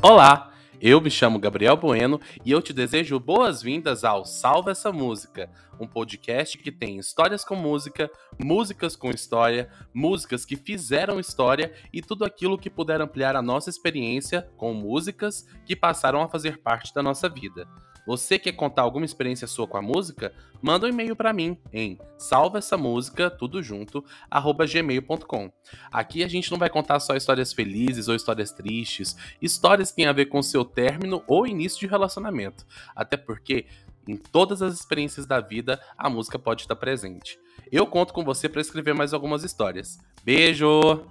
Olá, eu me chamo Gabriel Bueno e eu te desejo boas-vindas ao Salva essa Música, um podcast que tem histórias com música, músicas com história, músicas que fizeram história e tudo aquilo que puder ampliar a nossa experiência com músicas que passaram a fazer parte da nossa vida. Você quer contar alguma experiência sua com a música? Manda um e-mail para mim em salva tudo junto gmail.com. Aqui a gente não vai contar só histórias felizes ou histórias tristes, histórias que têm a ver com seu término ou início de relacionamento. Até porque em todas as experiências da vida a música pode estar presente. Eu conto com você para escrever mais algumas histórias. Beijo!